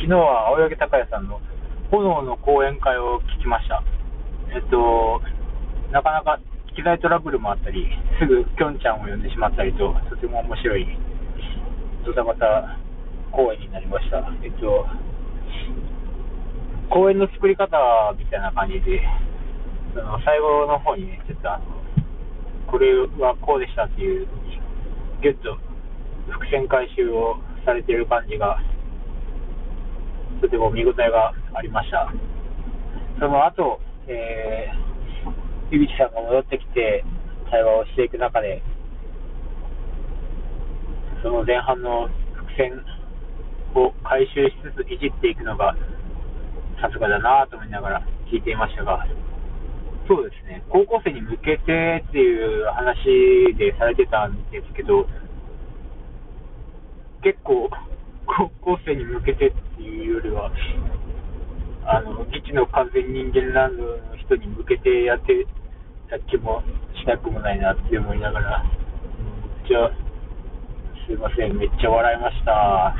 昨日は青柳高也さんの炎の講演会を聞きました。えっと、なかなか機材トラブルもあったり、すぐきょんちゃんを呼んでしまったりと、とても面白いドタバタ公演になりました。えっと、公演の作り方みたいな感じで、その最後の方にね、ちょっとあの、これはこうでしたっていう、ぎゅっと伏線回収をされてる感じが、とても見応えがありました。その後、えー、井口さんが戻ってきて対話をしていく中で、その前半の伏線を回収しつついじっていくのがさすがだなと思いながら聞いていましたが、そうですね、高校生に向けてっていう話でされてたんですけど、結構、高校生に向けてっていう、あの、未知の完全人間ランドの人に向けてやってた気もしなくもないなって思いながら、じゃあ、すいません、めっちゃ笑いました。